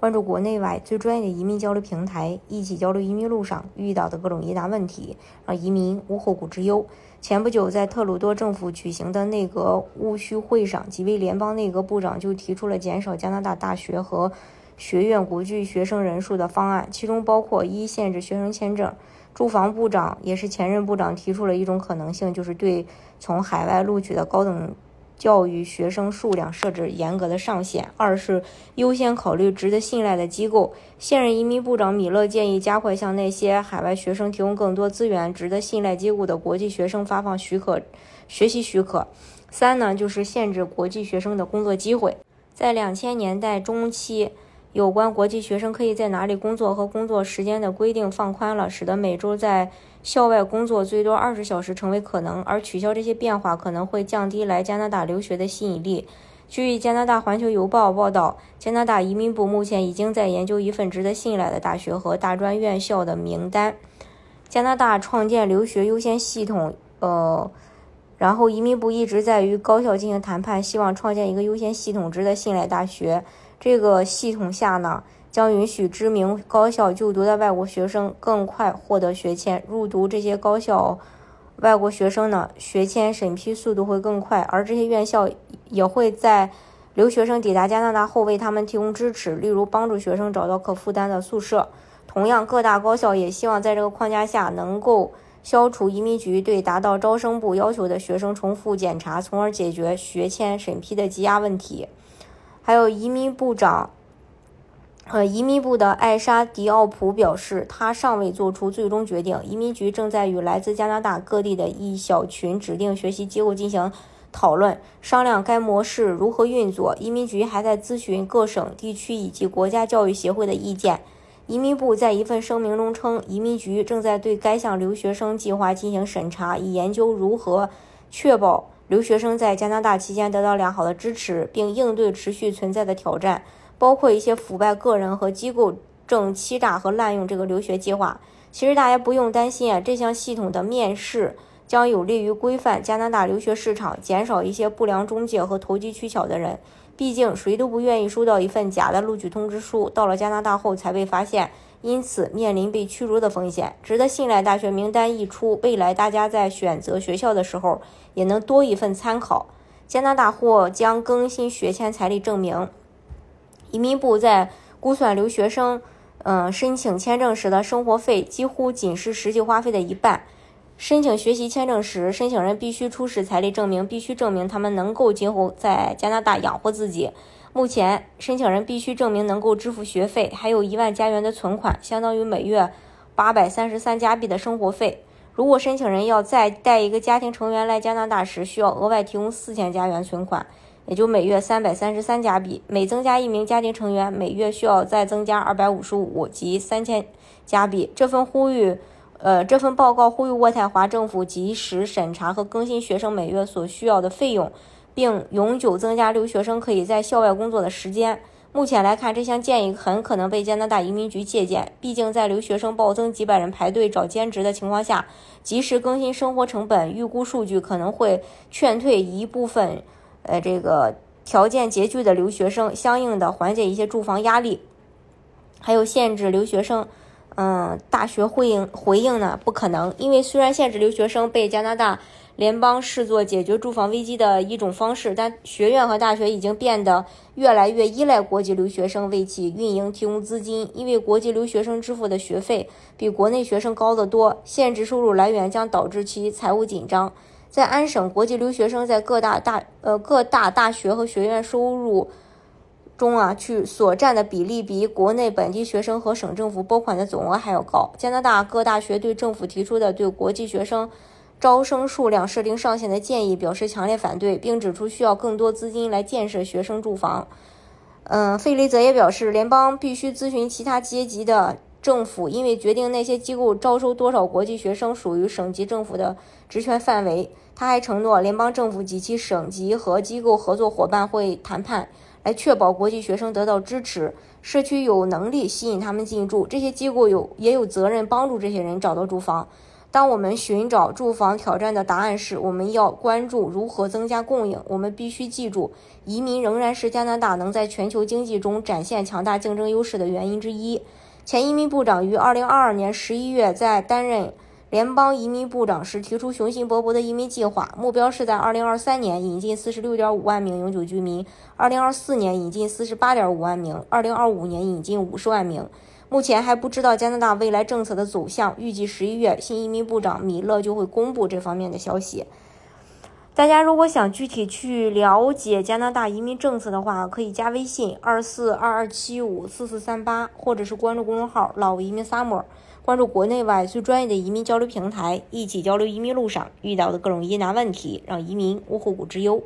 关注国内外最专业的移民交流平台，一起交流移民路上遇到的各种疑难问题，让移民无后顾之忧。前不久，在特鲁多政府举行的内阁务虚会上，几位联邦内阁部长就提出了减少加拿大大学和学院国际学生人数的方案，其中包括一限制学生签证。住房部长也是前任部长提出了一种可能性，就是对从海外录取的高等。教育学生数量设置严格的上限。二是优先考虑值得信赖的机构。现任移民部长米勒建议加快向那些海外学生提供更多资源、值得信赖机构的国际学生发放许可、学习许可。三呢，就是限制国际学生的工作机会。在两千年代中期。有关国际学生可以在哪里工作和工作时间的规定放宽了，使得每周在校外工作最多二十小时成为可能。而取消这些变化可能会降低来加拿大留学的吸引力。据加拿大环球邮报报道，加拿大移民部目前已经在研究一份值得信赖的大学和大专院校的名单。加拿大创建留学优先系统，呃，然后移民部一直在与高校进行谈判，希望创建一个优先系统值得信赖大学。这个系统下呢，将允许知名高校就读的外国学生更快获得学签。入读这些高校，外国学生呢，学签审批速度会更快，而这些院校也会在留学生抵达加拿大后为他们提供支持，例如帮助学生找到可负担的宿舍。同样，各大高校也希望在这个框架下能够消除移民局对达到招生部要求的学生重复检查，从而解决学签审批的积压问题。还有移民部长，呃，移民部的艾莎迪奥普表示，他尚未做出最终决定。移民局正在与来自加拿大各地的一小群指定学习机构进行讨论，商量该模式如何运作。移民局还在咨询各省、地区以及国家教育协会的意见。移民部在一份声明中称，移民局正在对该项留学生计划进行审查，以研究如何确保。留学生在加拿大期间得到良好的支持，并应对持续存在的挑战，包括一些腐败个人和机构正欺诈和滥用这个留学计划。其实大家不用担心啊，这项系统的面试将有利于规范加拿大留学市场，减少一些不良中介和投机取巧的人。毕竟谁都不愿意收到一份假的录取通知书，到了加拿大后才被发现。因此，面临被驱逐的风险。值得信赖大学名单一出，未来大家在选择学校的时候也能多一份参考。加拿大或将更新学签财力证明。移民部在估算留学生，嗯，申请签证时的生活费几乎仅是实际花费的一半。申请学习签证时，申请人必须出示财力证明，必须证明他们能够今后在加拿大养活自己。目前，申请人必须证明能够支付学费，还有一万加元的存款，相当于每月八百三十三加币的生活费。如果申请人要再带一个家庭成员来加拿大时，需要额外提供四千加元存款，也就每月三百三十三加币。每增加一名家庭成员，每月需要再增加二百五十五及三千加币。这份呼吁，呃，这份报告呼吁渥太华政府及时审查和更新学生每月所需要的费用。并永久增加留学生可以在校外工作的时间。目前来看，这项建议很可能被加拿大移民局借鉴。毕竟，在留学生暴增、几百人排队找兼职的情况下，及时更新生活成本预估数据，可能会劝退一部分，呃，这个条件拮据的留学生，相应的缓解一些住房压力。还有限制留学生，嗯，大学回应回应呢？不可能，因为虽然限制留学生被加拿大。联邦视作解决住房危机的一种方式，但学院和大学已经变得越来越依赖国际留学生为其运营提供资金，因为国际留学生支付的学费比国内学生高得多。限制收入来源将导致其财务紧张。在安省，国际留学生在各大大呃各大大学和学院收入中啊，去所占的比例比国内本地学生和省政府拨款的总额还要高。加拿大各大学对政府提出的对国际学生。招生数量设定上限的建议表示强烈反对，并指出需要更多资金来建设学生住房。嗯，费雷泽也表示，联邦必须咨询其他阶级的政府，因为决定那些机构招收多少国际学生属于省级政府的职权范围。他还承诺，联邦政府及其省级和机构合作伙伴会谈判，来确保国际学生得到支持。社区有能力吸引他们进驻，这些机构有也有责任帮助这些人找到住房。当我们寻找住房挑战的答案时，我们要关注如何增加供应。我们必须记住，移民仍然是加拿大能在全球经济中展现强大竞争优势的原因之一。前移民部长于2022年11月在担任。联邦移民部长时提出雄心勃勃的移民计划，目标是在2023年引进46.5万名永久居民，2024年引进48.5万名，2025年引进50万名。目前还不知道加拿大未来政策的走向，预计11月新移民部长米勒就会公布这方面的消息。大家如果想具体去了解加拿大移民政策的话，可以加微信二四二二七五四四三八，或者是关注公众号“老移民 summer”。关注国内外最专业的移民交流平台，一起交流移民路上遇到的各种疑难问题，让移民无后顾之忧。